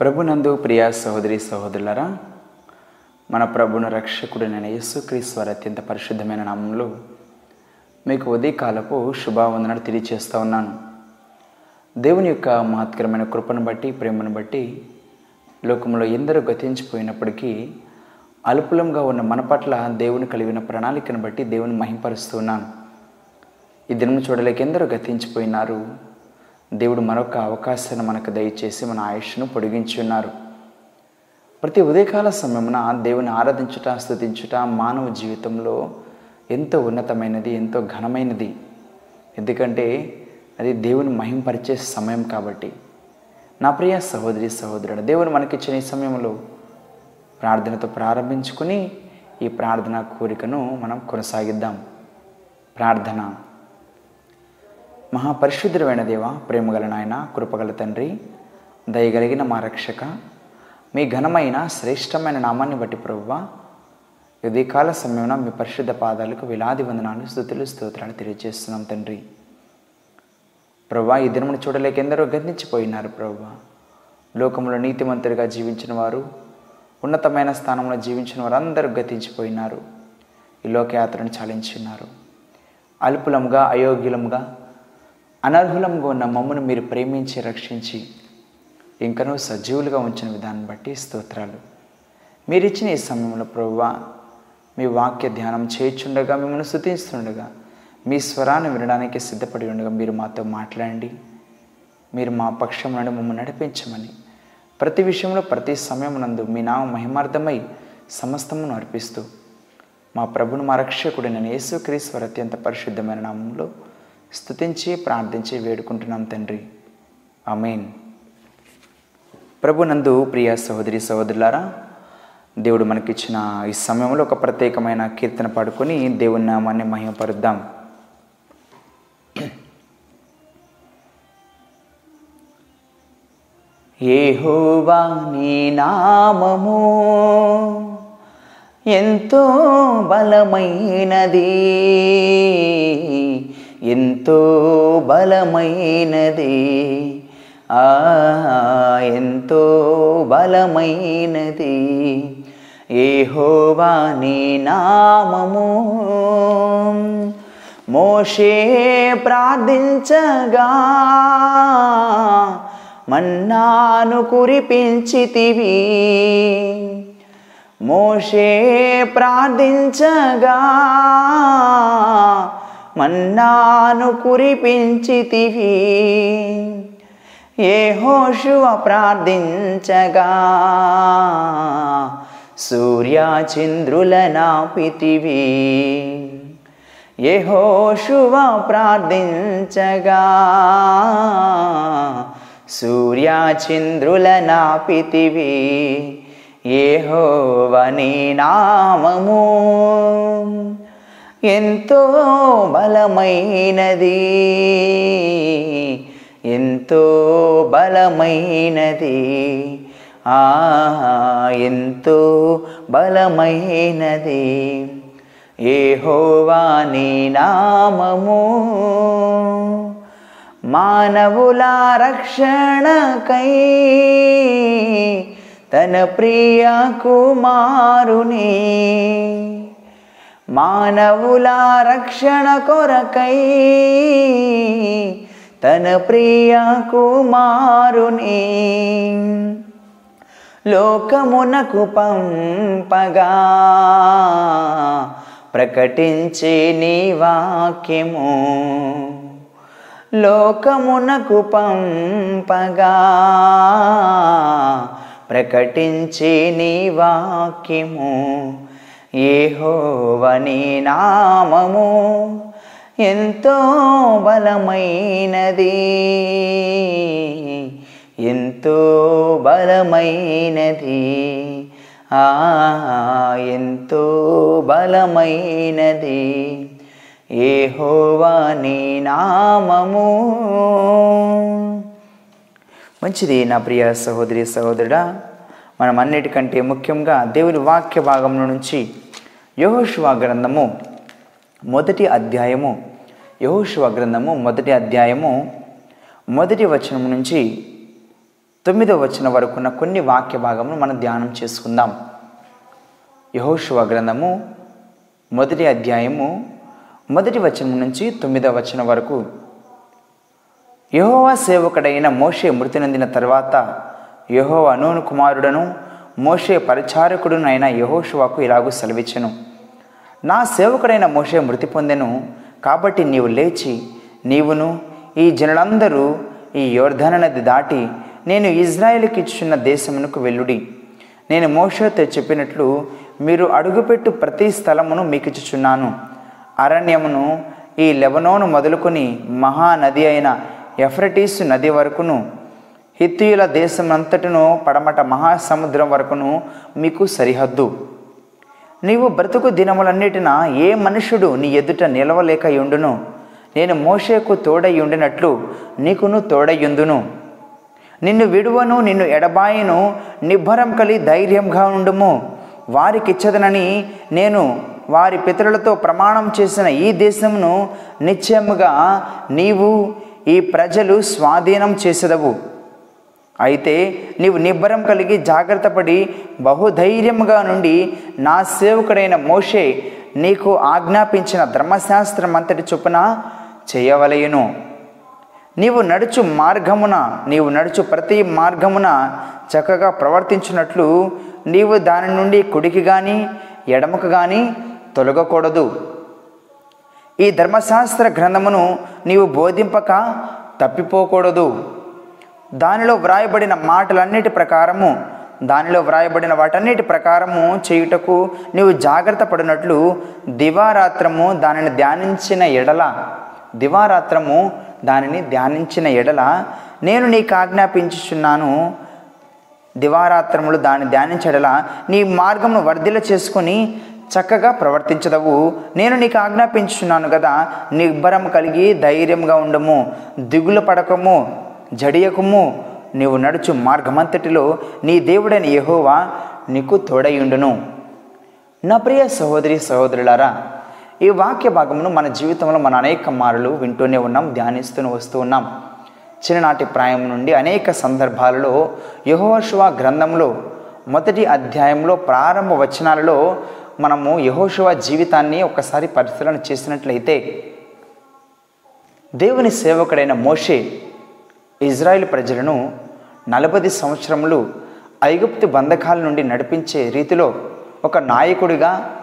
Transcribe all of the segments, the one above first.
ప్రభునందు ప్రియ సహోదరి సహోదరులరా మన ప్రభును రక్షకుడైన యేసుక్రీస్తు వారి అత్యంత పరిశుద్ధమైన నామంలో మీకు ఉదయకాలపు శుభావందనలు తెలియచేస్తూ ఉన్నాను. దేవుని యొక్క మహత్కరమైన కృపను బట్టి ప్రేమను బట్టి లోకంలో ఎందరో గతించిపోయినప్పటికీ అల్పులంగా ఉన్న మన పట్ల దేవుని కలిగిన ప్రణాళికను బట్టి దేవుని మహింపరుస్తున్నాను ఈ దినం చూడలేక ఎందరో గతించిపోయినారు. దేవుడు మరొక అవకాశాన్ని మనకు దయచేసి మన ఆయుష్ను పొడిగించి ఉన్నారు. ప్రతి ఉదయకాల సమయమున దేవుని ఆరాధించుట స్థుతించుట మానవ జీవితంలో ఎంతో ఉన్నతమైనది ఎంతో ఘనమైనది. ఎందుకంటే అది దేవుని మహింపరిచే సమయం కాబట్టి. నా ప్రియ సహోదరి సహోదరుడు దేవుడు మనకిచ్చిన ఈ సమయంలో ప్రార్థనతో ప్రారంభించుకుని ఈ ప్రార్థన కోరికను మనం కొనసాగిద్దాం. ప్రార్థన. మహాపరిశుద్ధుడైన దేవ ప్రేమగల నాయన కృపగల తండ్రి దయగలిగిన మా రక్షక మీ ఘనమైన శ్రేష్టమైన నామాన్ని బట్టి ప్రభువా ఉదయకాల కాల మీ పరిశుద్ధ పాదాలకు వేలాది వందనాలు స్థుతులు స్తోత్రాలు తెలియజేస్తున్నాం తండ్రి. ప్రభా ఈ దినమును చూడలేక ఎందరో గతించిపోయినారు ప్రభా. లోకంలో నీతిమంతుడిగా జీవించిన వారు ఉన్నతమైన స్థానంలో జీవించిన వారు అందరూ గతించిపోయినారు. ఈ లోకయాత్రను చాలించున్నారు అల్పులంగా అయోగ్యులంగా అనర్హులంగా ఉన్న మమ్మను మీరు ప్రేమించి రక్షించి ఇంకనూ సజీవులుగా ఉంచిన విధానం బట్టి స్తోత్రాలు. మీరిచ్చిన ఈ సమయంలో ప్రభువా మీ వాక్య ధ్యానం చేయించుండగా మిమ్మల్ని స్థుతిస్తుండగా మీ స్వరాన్ని వినడానికి సిద్ధపడి ఉండగా మీరు మాతో మాట్లాడండి. మీరు మా పక్షం నుండి మమ్మల్ని నడిపించమని. ప్రతి విషయంలో ప్రతి సమయమునందు మీ నామ మహిమార్థమై సమస్తమును అర్పిస్తూ మా ప్రభును మా రక్షకుడు నేను యేసుక్రీశ్వర అత్యంత పరిశుద్ధమైన నామంలో స్థుతించి ప్రార్థించి వేడుకుంటున్నాం తండ్రి. అమీన్ ప్రభునందు ప్రియ సహోదరి సహోదరులారా దేవుడు మనకిచ్చిన ఈ సమయంలో ఒక ప్రత్యేకమైన కీర్తన పాడుకొని దేవుని నామాన్ని మహిమపరుద్దాం. ఏహోవా నీ నామము ఎంతో బలమైనది ఎంతో బలమైనది ఆ ఎంతో బలమైనది. ఏహోవా నీ నామము. మోషే ప్రార్థించగా మన్నాను కురిపించితివి. మోషే ప్రార్థించగా మన్నాను కురిపించితివి. ఏ హోషువ ప్రార్థించగా సూర్యచంద్రుల నాపితివి ఏ హోషువ ప్రార్థించగా. సూర్యచంద్రుల నాపితివి ఏహోవని నామము. ఎంతో బలమైనది ఎంతో బలమైనది. ఆ ఎంతో బలమైనది. ఏహోవాని నామము. మానవుల రక్షణకై తన ప్రియ కుమారుని మానవుల రక్షణ కొరకై తన ప్రియ కుమారుని లోకమునకు పంపగా. ప్రకటించే నీ వాక్యము లోకమునకు పంపగా. ప్రకటించే నీ వాక్యము ఏహోవని నామము ఎంతో బలమైనది. బలమైనది. ఆ ఎంతో బలమైనది. ఏహోవా నీ నామము. మంచిది నా ప్రియ సహోదరి సహోదరుడా. మనం అన్నిటికంటే ముఖ్యంగా దేవుని వాక్య భాగం నుంచి యహోశివ గ్రంథము మొదటి అధ్యాయము. యహోశివ గ్రంథము మొదటి అధ్యాయము మొదటి వచనం నుంచి తొమ్మిదో వచనం వరకు ఉన్న కొన్ని వాక్య భాగమును మనం ధ్యానం చేసుకుందాం. యహోశివ గ్రంథము మొదటి అధ్యాయము మొదటి వచనం నుంచి తొమ్మిదో వచనం వరకు. యహోవా సేవకుడైన మోషే మృతి నొందిన తర్వాత యహోవ నూను కుమారుడను మోషే పరిచారకుడునైన యహోషువాకు ఇలాగూ సెలవిచ్చను. నా సేవకుడైన మోషే మృతి పొందెను కాబట్టి నీవు లేచి నీవును ఈ జనులందరూ ఈ యోర్ధన నది దాటి నేను ఇజ్రాయెల్కి ఇచ్చిన దేశమునకు వెళ్ళుడి. నేను మోషతో చెప్పినట్లు మీరు అడుగుపెట్టు ప్రతి స్థలమును మీకు ఇచ్చుచున్నాను అరణ్యమును ఈ లెబనోను మొదలుకొని మహానది అయిన ఎఫ్రటీసు నది వరకును హిత్తుయుల దేశమంతటను పడమట మహాసముద్రం వరకును మీకు సరిహద్దు. నీవు బ్రతుకు దినములన్నిటిన ఏ మనుషుడు నీ ఎదుట నిలవలేక ఉండును నేను మోషేకు తోడై ఉండినట్లు నీకును తోడయ్యుందును నిన్ను విడువను నిన్ను ఎడబాయను నిబ్బరం కలి ధైర్యంగా ఉండుము. వారికిచ్చదనని నేను వారి పితరులతో ప్రమాణం చేసిన ఈ దేశమును నిశ్చయముగా నీవు ఈ ప్రజలు స్వాధీనం చేసేదవు. అయితే నీవు నిబ్బరం కలిగి జాగ్రత్తపడి బహుధైర్యముగా నుండి నా సేవకుడైన మోషే నీకు ఆజ్ఞాపించిన ధర్మశాస్త్రం అంతటి చొప్పున చేయవలయును నీవు నడుచు మార్గమున నీవు నడుచు ప్రతి మార్గమున చక్కగా ప్రవర్తించినట్లు నీవు దాని నుండి కుడికి కానీ ఎడమకు కానీ తొలగకూడదు. ఈ ధర్మశాస్త్ర గ్రంథమును నీవు బోధింపక తప్పిపోకూడదు. దానిలో వ్రాయబడిన మాటలన్నిటి ప్రకారము దానిలో వ్రాయబడిన వాటన్నిటి ప్రకారము చేయుటకు నీవు జాగ్రత్త పడినట్లు దివారాత్రము దానిని ధ్యానించిన ఎడల దివారాత్రము దానిని ధ్యానించిన ఎడల నేను నీకు ఆజ్ఞాపించుచున్నాను. దివారాత్రములు దాన్ని ధ్యానించడలా నీ మార్గమును వర్ధిల చేసుకొని చక్కగా ప్రవర్తించదవు. నేను నీకు ఆజ్ఞాపించుచున్నాను కదా నిబ్బరం కలిగి ధైర్యంగా ఉండము దిగులు పడకము జడియకము నీవు నడుచు మార్గమంతటిలో నీ దేవుడైన యహోవా నీకు తోడయుండును నా ప్రియ సహోదరి సహోదరులారా ఈ వాక్య భాగమును మన జీవితంలో మన అనేక మారులు వింటూనే ఉన్నాం ధ్యానిస్తూనే వస్తూ ఉన్నాం. చిన్ననాటి ప్రాయం నుండి అనేక సందర్భాలలో యహోశువ గ్రంథంలో మొదటి అధ్యాయంలో ప్రారంభ వచనాలలో మనము యహోశువ జీవితాన్ని ఒకసారి పరిశీలన చేసినట్లయితే దేవుని సేవకుడైన మోషే ఇజ్రాయిల్ ప్రజలను నలభై సంవత్సరములు ఐగుప్తు బంధకాల నుండి నడిపించే రీతిలో ఒక నాయకుడిగా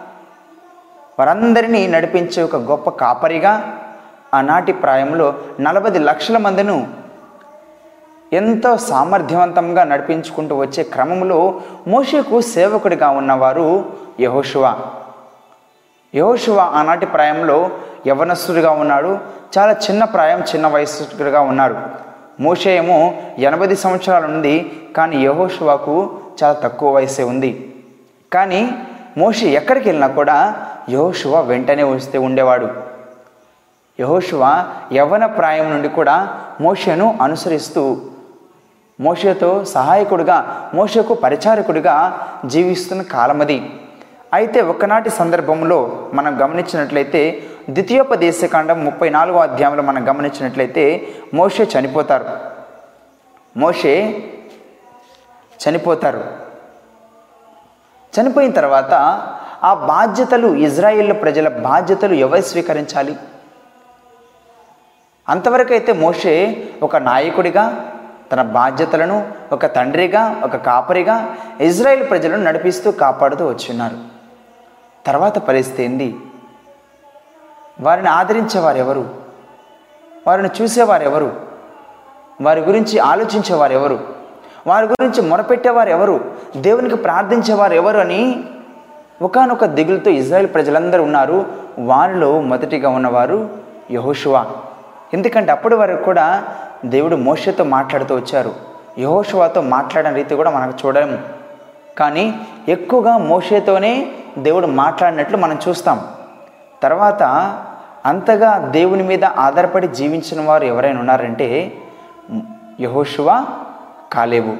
వారందరినీ నడిపించే ఒక గొప్ప కాపరిగా ఆనాటి ప్రాయంలో నలభై లక్షల మందిను ఎంతో సామర్థ్యవంతంగా నడిపించుకుంటూ వచ్చే క్రమంలో మోషేకు సేవకుడిగా ఉన్నవారు యహోషువ. యహోషువ ఆనాటి ప్రాయంలో యవనస్తుడిగా ఉన్నాడు చాలా చిన్న ప్రాయం చిన్న వయస్సుగా ఉన్నారు మోషే ఏమో ఎనభై సంవత్సరాలు ఉంది కానీ యహోషువాకు చాలా తక్కువ వయసే ఉంది. కానీ మోషే ఎక్కడికి వెళ్ళినా కూడా యహోశువ వెంటనే వస్తే ఉండేవాడు. యహోషువ యవన ప్రాయం నుండి కూడా మోషేను అనుసరిస్తూ మోషేతో సహాయకుడిగా మోషకు పరిచారకుడిగా జీవిస్తున్న కాలమది. అయితే ఒకనాటి సందర్భంలో మనం గమనించినట్లయితే ద్వితీయోపదేశకాండం ముప్పై నాలుగో అధ్యాయంలో మనం గమనించినట్లయితే మోషే చనిపోతారు. మోషే చనిపోతారు. చనిపోయిన తర్వాత ఆ బాధ్యతలు ఇజ్రాయిల్ ప్రజల బాధ్యతలు ఎవరు స్వీకరించాలి? అంతవరకు అయితే మోషే ఒక నాయకుడిగా తన బాధ్యతలను ఒక తండ్రిగా ఒక కాపరిగా ఇజ్రాయెల్ ప్రజలను నడిపిస్తూ కాపాడుతూ వచ్చున్నారు తర్వాత పరిస్థితి ఏంది? వారిని ఆదరించేవారెవరు? వారిని చూసేవారెవరు? వారి గురించి ఆలోచించేవారెవరు? వారి గురించి మొరపెట్టేవారు ఎవరు? దేవునికి ప్రార్థించేవారు ఎవరు అని ఒకనొక దిగులుతో ఇజ్రాయెల్ ప్రజలందరూ ఉన్నారు. వారిలో మొదటిగా ఉన్నవారు యహోషువా. ఎందుకంటే అప్పటి వరకు కూడా దేవుడు మోషతో మాట్లాడుతూ వచ్చారు. యహోషువాతో మాట్లాడిన రీతి కూడా మనకు చూడలేము కానీ ఎక్కువగా మోషేతోనే దేవుడు మాట్లాడినట్లు మనం చూస్తాం. తర్వాత అంతగా దేవుని మీద ఆధారపడి జీవించిన వారు ఎవరైనా ఉన్నారంటే యహోషువా కాలేవు.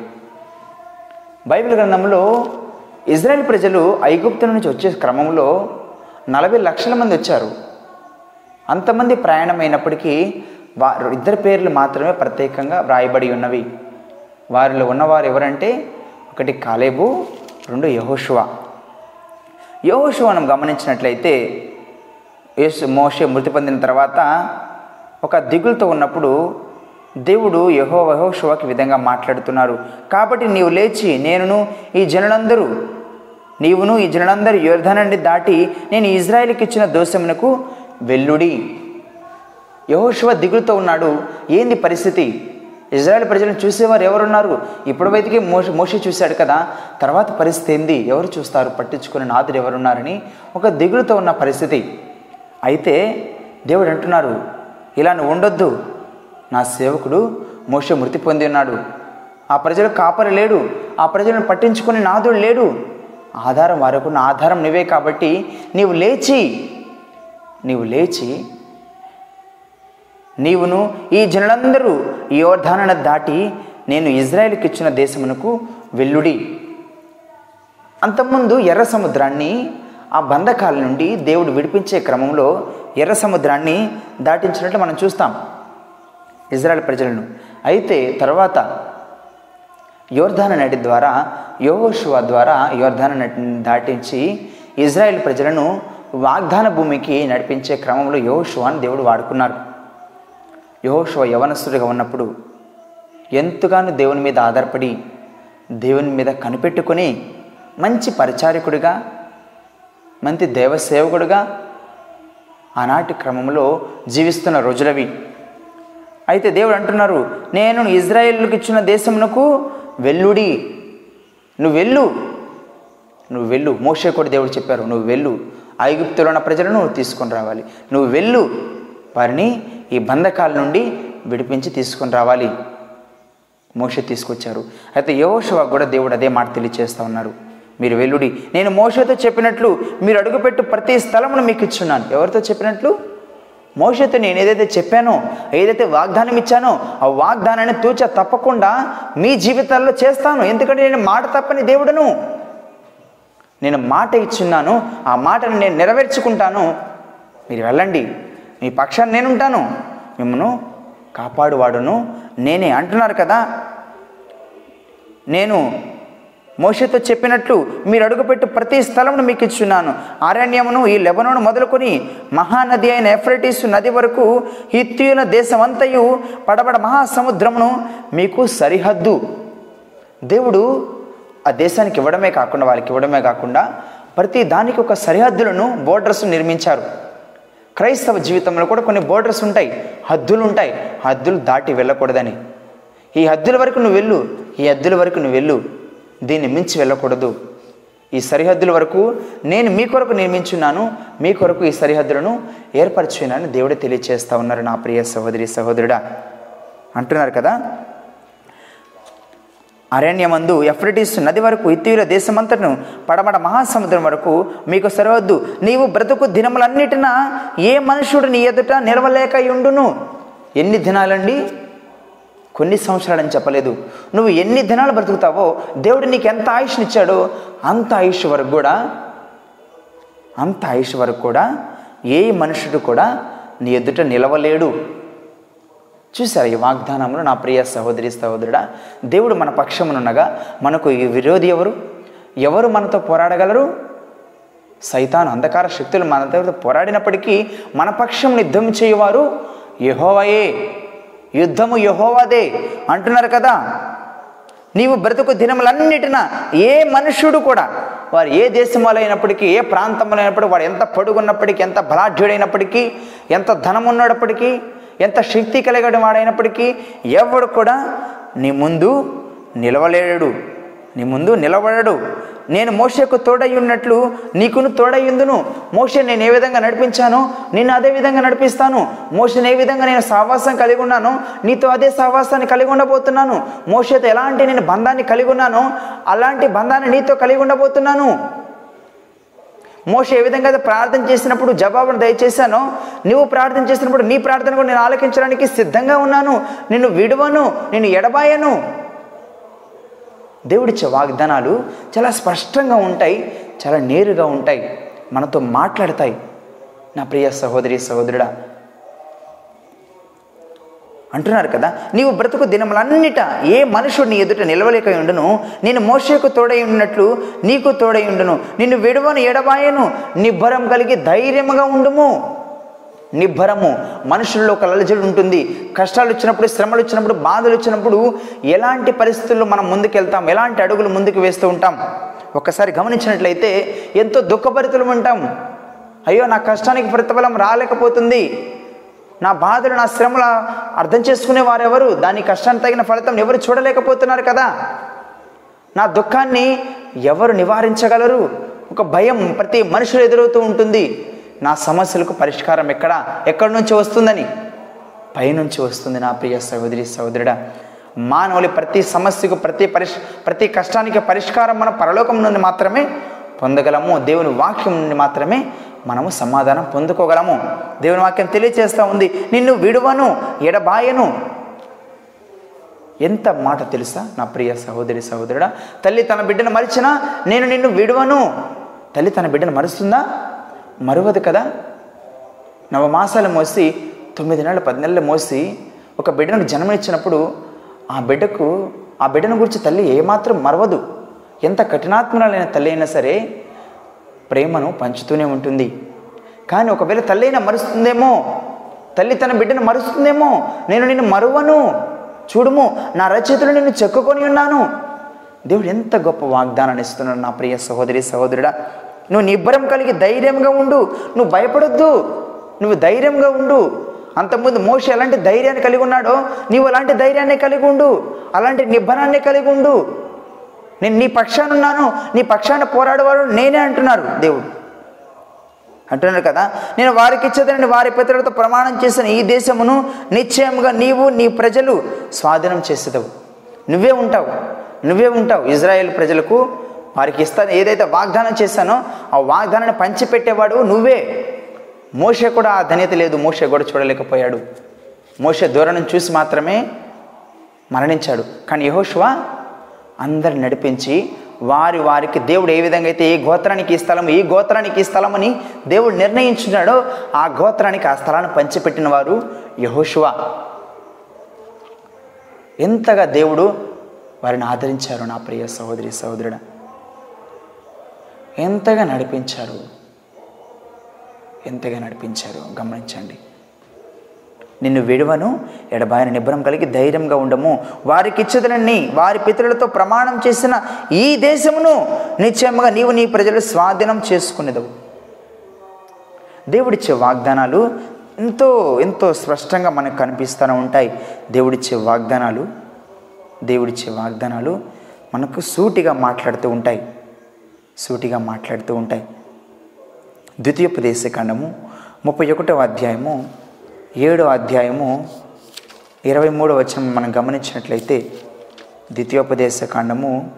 బైబిల్ గ్రంథంలో ఇజ్రాయెల్ ప్రజలు ఐగుప్తు నుంచి వచ్చే క్రమంలో నలభై లక్షల మంది వచ్చారు. అంతమంది ప్రయాణమైనప్పటికీ వారు ఇద్దరు పేర్లు మాత్రమే ప్రత్యేకంగా వ్రాయబడి ఉన్నవి. వారిలో ఉన్నవారు ఎవరంటే ఒకటి కాలేబు రెండు యహోషువ. యహోషువ మనం గమనించినట్లయితే యేసు మోషే మృతి పొందిన తర్వాత ఒక దిగులతో ఉన్నప్పుడు దేవుడు యహో యహోషువకి విధంగా మాట్లాడుతున్నారు. కాబట్టి నీవు లేచి నేనును ఈ జనులందరూ నీవును ఈ జనులందరూ యోర్ధనండి దాటి నేను ఇజ్రాయిల్కి ఇచ్చిన దోషమునకు వెల్లుడి యహోశివ దిగులుతో ఉన్నాడు. ఏంది పరిస్థితి? ఇజ్రాయెల్ ప్రజలను చూసేవారు ఎవరున్నారు? ఇప్పుడు బయటికి మోష మోషి చూశాడు కదా. తర్వాత పరిస్థితి ఏంది? ఎవరు చూస్తారు? పట్టించుకుని నాదుడు ఎవరున్నారని ఒక దిగులుతో ఉన్న పరిస్థితి. అయితే దేవుడు అంటున్నారు ఇలా నువ్వు ఉండొద్దు. నా సేవకుడు మోష మృతి పొంది ఉన్నాడు. ఆ ప్రజలు కాపరి లేడు ఆ ప్రజలను పట్టించుకుని నాదుడు లేడు. ఆధారం వారకున్న ఆధారం నువ్వే కాబట్టి నీవు లేచి నీవు లేచి నీవును ఈ జనులందరూ ఈ యోర్ధానన దాటి నేను ఇజ్రాయెల్కి ఇచ్చిన దేశమునకు వెల్లుడి అంతకుముందు ఎర్ర సముద్రాన్ని ఆ బంధకాల నుండి దేవుడు విడిపించే క్రమంలో ఎర్ర సముద్రాన్ని దాటించినట్లు మనం చూస్తాం. ఇజ్రాయెల్ ప్రజలను. అయితే తర్వాత యోర్ధాన నటి ద్వారా యోహోషువ ద్వారా యోర్ధాన నటిని దాటించి ఇజ్రాయెల్ ప్రజలను వాగ్దాన భూమికి నడిపించే క్రమంలో యోహోషువాని దేవుడు వాడుకున్నారు యోహోషువ యవనస్తుడిగా ఉన్నప్పుడు ఎంతగానో దేవుని మీద ఆధారపడి దేవుని మీద కనిపెట్టుకొని మంచి పరిచారకుడిగా మంచి దేవసేవకుడిగా ఆనాటి క్రమంలో జీవిస్తున్న రోజులవి. అయితే దేవుడు అంటున్నారు నేను ఇజ్రాయేల్కి ఇచ్చిన దేశమునకు వెల్లుడి నువ్వు వెళ్ళు. నువ్వు వెళ్ళు. మోషే కూడా దేవుడు చెప్పారు నువ్వు వెళ్ళు. ఐగుప్తులో ఉన్న ప్రజలను నువ్వు తీసుకొని రావాలి. నువ్వు వెళ్ళు. వారిని ఈ బంధకాల నుండి విడిపించి తీసుకొని రావాలి. మోష తీసుకొచ్చారు. అయితే యోషవ కూడా దేవుడు అదే మాట తెలియచేస్తూ ఉన్నారు. మీరు వెల్లుడి నేను మోషతో చెప్పినట్లు మీరు అడుగుపెట్టు ప్రతి స్థలమును మీకు ఇచ్చున్నాను. ఎవరితో చెప్పినట్లు? మోషతో నేను ఏదైతే చెప్పానో ఏదైతే వాగ్దానం ఇచ్చానో ఆ వాగ్దానాన్ని తూచ తప్పకుండా మీ జీవితాల్లో చేస్తాను. ఎందుకంటే నేను మాట తప్పని దేవుడను. నేను మాట ఇచ్చున్నాను. ఆ మాటను నేను నెరవేర్చుకుంటాను. మీరు వెళ్ళండి. మీ పక్షాన్ని నేనుంటాను. మిమ్మను కాపాడువాడును. నేనే అంటున్నారు కదా. నేను మోషతో చెప్పినట్లు మీరు అడుగుపెట్టు ప్రతి స్థలమును మీకు ఇచ్చున్నాను. అరణ్యమును ఈ లెబనోను మొదలుకొని మహానది అయిన ఎఫ్రటీస్ నది వరకు హిత్యుల దేశమంతయు పడబడ మహాసముద్రమును మీకు సరిహద్దు. దేవుడు ఆ దేశానికి ఇవ్వడమే కాకుండా వాళ్ళకి ఇవ్వడమే కాకుండా ప్రతి దానికి ఒక సరిహద్దులను బోర్డర్స్ నిర్మించారు. క్రైస్తవ జీవితంలో కూడా కొన్ని బోర్డర్స్ ఉంటాయి. హద్దులు ఉంటాయి హద్దులు దాటి వెళ్ళకూడదని. ఈ హద్దుల వరకు నువ్వు వెళ్ళు. ఈ హద్దుల వరకు నువ్వు వెళ్ళు. దీన్ని మించి వెళ్ళకూడదు. ఈ సరిహద్దుల వరకు నేను మీ కొరకు నిర్మించున్నాను మీ కొరకు ఈ సరిహద్దులను ఏర్పరచున్నాను దేవుడే తెలియచేస్తూ ఉన్నారు నా ప్రియ సహోదరి సహోదరుడా. అంటున్నారు కదా అరణ్యమందు ఎఫ్రటీస్ నది వరకు ఇతీయుల దేశమంతటను పడమడ మహాసముద్రం వరకు మీకు సరిహద్దు. నీవు బ్రతుకు దినములన్నిటినా ఏ మనుషుడు నీ ఎదుట నిలవలేక ఉండును? ఎన్ని దినాలండి? కొన్ని సంవత్సరాలని చెప్పలేదు. నువ్వు ఎన్ని దినాలు బ్రతుకుతావో దేవుడు నీకు ఎంత ఆయుష్నిచ్చాడో అంత ఆయుష్ వరకు కూడా అంత ఆయుష్ వరకు కూడా ఏ మనుషుడు కూడా నీ ఎదుట నిలవలేడు. చూసారు ఈ వాగ్దానంలో నా ప్రియ సహోదరి సహోదరుడా దేవుడు మన పక్షమునున్నగా మనకు ఈ విరోధి ఎవరు? ఎవరు మనతో పోరాడగలరు? సైతాను అంధకార శక్తులు మన దగ్గర పోరాడినప్పటికీ మన పక్షం యుద్ధం చేయవారు యహోవయే. యుద్ధము యహోవాదే అంటున్నారు కదా. నీవు బ్రతుకు దినములన్నిటిన ఏ మనుష్యుడు కూడా వారు ఏ దేశంలో అయినప్పటికీ ఏ ప్రాంతంలో అయినప్పటికీ వాడు ఎంత పొడుగున్నప్పటికీ ఎంత బలాఢ్యుడైనప్పటికీ ఎంత ధనం ఉన్నప్పటికీ ఎంత శక్తి కలిగిన వాడైనప్పటికీ ఎవడు కూడా నీ ముందు నిలవలేడు. నీ ముందు నిలబడడు. నేను మోషకు తోడయ్యున్నట్లు నీకును తోడయ్యుందును. మోష నేను ఏ విధంగా నడిపించానో నిన్ను అదే విధంగా నడిపిస్తాను. మోషను ఏ విధంగా నేను సావాసం కలిగి ఉన్నానో నీతో అదే సావాసాన్ని కలిగి ఉండబోతున్నాను. మోషతో ఎలాంటి నేను బంధాన్ని కలిగి ఉన్నానో అలాంటి బంధాన్ని నీతో కలిగి ఉండబోతున్నాను. మోష ఏ విధంగా అయితే ప్రార్థన చేసినప్పుడు జవాబును దయచేశానో నువ్వు ప్రార్థన చేసినప్పుడు నీ ప్రార్థన కూడా నేను ఆలకించడానికి సిద్ధంగా ఉన్నాను. నిన్ను విడవను నేను ఎడబాయను. దేవుడిచ్చే వాగ్దానాలు చాలా స్పష్టంగా ఉంటాయి చాలా నేరుగా ఉంటాయి మనతో మాట్లాడతాయి. నా ప్రియ సహోదరి సహోదరుడా అంటున్నారు కదా నీవు బ్రతుకు దినములన్నిట ఏ మనుషుడిని ఎదుట నిలవలేక ఉండును? నేను మోషకు తోడై ఉన్నట్లు నీకు తోడై ఉండును. నిన్ను విడవను ఎడబాయను. నిబ్బరం కలిగి ధైర్యముగా ఉండుము. నిబ్బరము. మనుషుల్లో ఒక అలజడి ఉంటుంది. కష్టాలు వచ్చినప్పుడు శ్రమలు వచ్చినప్పుడు బాధలు వచ్చినప్పుడు ఎలాంటి పరిస్థితుల్లో మనం ముందుకెళ్తాం? ఎలాంటి అడుగులు ముందుకు వేస్తూ ఉంటాం? ఒక్కసారి గమనించినట్లయితే ఎంతో దుఃఖభరితులు ఉంటాం. అయ్యో నా కష్టానికి ప్రతిఫలం రాలేకపోతుంది. నా బాధలు నా శ్రమల అర్థం చేసుకునే వారెవరు? దాని కష్టానికి తగిన ఫలితం ఎవరు చూడలేకపోతున్నారు కదా? నా దుఃఖాన్ని ఎవరు నివారించగలరు? ఒక భయం ప్రతి మనుషులు ఎదురవుతూ ఉంటుంది. నా సమస్యలకు పరిష్కారం ఎక్కడ? ఎక్కడి నుంచి వస్తుందని? పైనుంచి వస్తుంది నా ప్రియ సహోదరి సహోదరుడా. మానవులి ప్రతి సమస్యకు ప్రతి పరిష్ ప్రతి కష్టానికి పరిష్కారం మన పరలోకం నుండి మాత్రమే పొందగలము. దేవుని వాక్యం నుండి మాత్రమే మనము సమాధానం పొందుకోగలము. దేవుని వాక్యం తెలియజేస్తూ ఉంది. నిన్ను విడువను ఎడబాయను. ఎంత మాట తెలుసా నా ప్రియ సహోదరి సహోదరుడా? తల్లి తన బిడ్డను మరిచినా నేను నిన్ను విడువను. తల్లి తన బిడ్డను మరుస్తుందా? మరువదు కదా? నవమాసాలు మోసి తొమ్మిది నెలలు పది నెలలు మోసి ఒక బిడ్డను జన్మనిచ్చినప్పుడు ఆ బిడ్డకు ఆ బిడ్డను గురించి తల్లి ఏమాత్రం మరవదు. ఎంత కఠినాత్మరాలైన తల్లి అయినా సరే ప్రేమను పంచుతూనే ఉంటుంది. కానీ ఒకవేళ తల్లి అయినా మరుస్తుందేమో? తల్లి తన బిడ్డను మరుస్తుందేమో? నేను నిన్ను మరువను. చూడుము నా రచయితలు నిన్ను చెక్కుకొని ఉన్నాను. దేవుడు ఎంత గొప్ప వాగ్దానాన్ని ఇస్తున్నాడు నా ప్రియ సహోదరి సహోదరుడా. నువ్వు నిబ్బరం కలిగి ధైర్యంగా ఉండు. నువ్వు భయపడొద్దు. నువ్వు ధైర్యంగా ఉండు. అంతకుముందు మోషి ఎలాంటి ధైర్యాన్ని కలిగి ఉన్నాడో నీవు అలాంటి ధైర్యాన్ని కలిగి ఉండు. అలాంటి నిబ్బరాన్ని కలిగి ఉండు. నేను నీ పక్షాన ఉన్నాను. నీ పక్షాన పోరాడేవాడు నేనే అంటున్నారు దేవుడు. అంటున్నారు కదా? నేను వారికి ఇచ్చేదని వారి పితరులతో ప్రమాణం చేసిన ఈ దేశమును నిశ్చయంగా నీవు నీ ప్రజలు స్వాధీనం చేసేదవు. నువ్వే ఉంటావు. నువ్వే ఉంటావు. ఇజ్రాయేల్ ప్రజలకు వారికి ఇస్తాను. ఏదైతే వాగ్దానం చేశానో ఆ వాగ్దానాన్ని పంచిపెట్టేవాడు నువ్వే. మోషే కూడా ఆ ధన్యత లేదు. మోషే కూడా చూడలేకపోయాడు. మోషే దూరం చూసి మాత్రమే మరణించాడు. కానీ యహోష్వా అందరిని నడిపించి వారి వారికి దేవుడు ఏ విధంగా అయితే ఏ గోత్రానికి ఈ స్థలం ఈ గోత్రానికి ఈ స్థలం అని దేవుడు నిర్ణయించున్నాడో ఆ గోత్రానికి ఆ స్థలాన్ని పంచిపెట్టిన వారు యహోషువా. ఎంతగా దేవుడు వారిని ఆదరించారు నా ప్రియ సహోదరి సహోదరుడు. ఎంతగా నడిపించారు? ఎంతగా నడిపించారు? గమనించండి. నిన్ను విడువను ఎడబాయన నిబ్బరం కలిగి ధైర్యంగా ఉండము. వారికి ఇచ్చదనని వారి పితరులతో ప్రమాణం చేసిన ఈ దేశమును నిశ్చయముగా నీవు నీ ప్రజలు స్వాధీనం చేసుకునేదవు. దేవుడిచ్చే వాగ్దానాలు ఎంతో ఎంతో స్పష్టంగా మనకు కనిపిస్తూనే ఉంటాయి. దేవుడిచ్చే వాగ్దానాలు దేవుడిచ్చే వాగ్దానాలు మనకు సూటిగా మాట్లాడుతూ ఉంటాయి. సూటిగా మాట్లాడుతూ ఉంటాయి. ద్వితీయోపదేశ ఖండము ముప్పై ఒకటవ అధ్యాయము ఏడో అధ్యాయము ఇరవై మూడో వచనం మనం గమనించినట్లయితే ద్వితీయోపదేశ ఖండము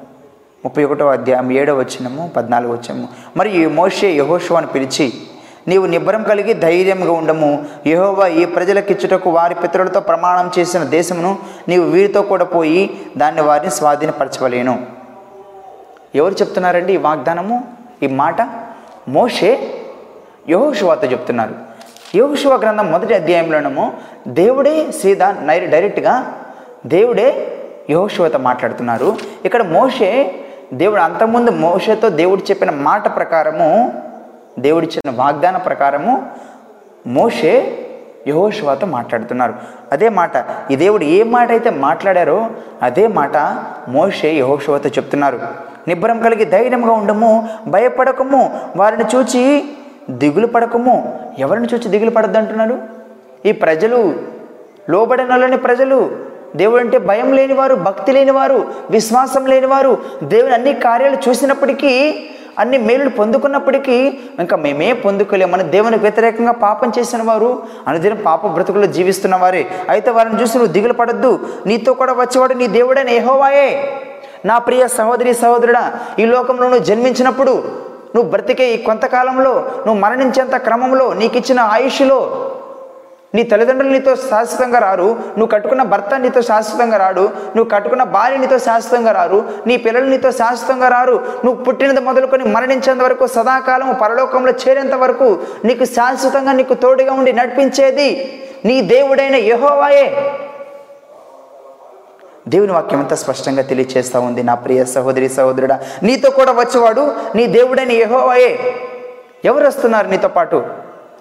ముప్పై ఒకటో అధ్యాయం ఏడో వచనము పద్నాలుగు వచనము. మరి ఈ మోషే యహోషువాను పిలిచి నీవు నిబ్బరం కలిగి ధైర్యంగా ఉండము. యహోవా ఈ ప్రజలకిచ్చుటకు వారి పితరులతో ప్రమాణం చేసిన దేశమును నీవు వీరితో కూడా పోయి దాన్ని వారిని స్వాధీనపరచవలేను. ఎవరు చెప్తున్నారండి ఈ వాగ్దానము? ఈ మాట? మోషే యహోషువాతో చెప్తున్నారు. యహోషువ గ్రంథం మొదటి అధ్యాయంలోనేమో దేవుడే సీదా నై డైరెక్ట్గా దేవుడే యహోషువతో మాట్లాడుతున్నారు. ఇక్కడ మోషే దేవుడు అంతకుముందు మోషేతో దేవుడు చెప్పిన మాట ప్రకారము దేవుడిచ్చిన వాగ్దాన ప్రకారము మోషే యహోషువాతో మాట్లాడుతున్నారు. అదే మాట ఈ దేవుడు ఏ మాట అయితే మాట్లాడారో అదే మాట మోషే యహోషువాతో చెప్తున్నారు. నిబ్బరం కలిగి ధైర్యంగా ఉండము భయపడకము వారిని చూచి దిగులు పడకము. ఎవరిని చూచి దిగులు పడద్దు అంటున్నారు? ఈ ప్రజలు లోబడినలోని ప్రజలు దేవుడు అంటే భయం లేనివారు భక్తి లేనివారు విశ్వాసం లేనివారు దేవుని అన్ని కార్యాలు చూసినప్పటికీ అన్ని మేలులు పొందుకున్నప్పటికీ ఇంకా మేమే పొందుకోలేమని దేవునికి వ్యతిరేకంగా పాపం చేసిన వారు అనుదినం పాప బ్రతుకులు జీవిస్తున్న వారే. అయితే వారిని చూసి నువ్వు దిగులు పడద్దు. నీతో కూడా వచ్చేవాడు నీ దేవుడని ఏహోవాయే నా ప్రియ సహోదరి సహోదరుడా ఈ లోకంలో నువ్వు జన్మించినప్పుడు నువ్వు బ్రతికే ఈ కొంతకాలంలో నువ్వు మరణించేంత క్రమంలో నీకు ఇచ్చిన ఆయుష్లో నీ తల్లిదండ్రులు నీతో శాశ్వతంగా రారు నువ్వు కట్టుకున్న భర్త నీతో శాశ్వతంగా రాడు నువ్వు కట్టుకున్న భార్య నీతో శాశ్వతంగా రారు నీ పిల్లలు నీతో శాశ్వతంగా రారు నువ్వు పుట్టినది మొదలుకొని మరణించేంత వరకు సదాకాలం పరలోకంలో చేరేంత వరకు నీకు శాశ్వతంగా నీకు తోడుగా ఉండి నడిపించేది నీ దేవుడైన యహోవాయే. దేవుని వాక్యం అంతా స్పష్టంగా తెలియచేస్తూ ఉంది. నా ప్రియ సహోదరి సహోదరుడా నీతో కూడా వచ్చేవాడు నీ దేవుడైన యెహోవాయే. ఎవరు వస్తున్నారు నీతో పాటు?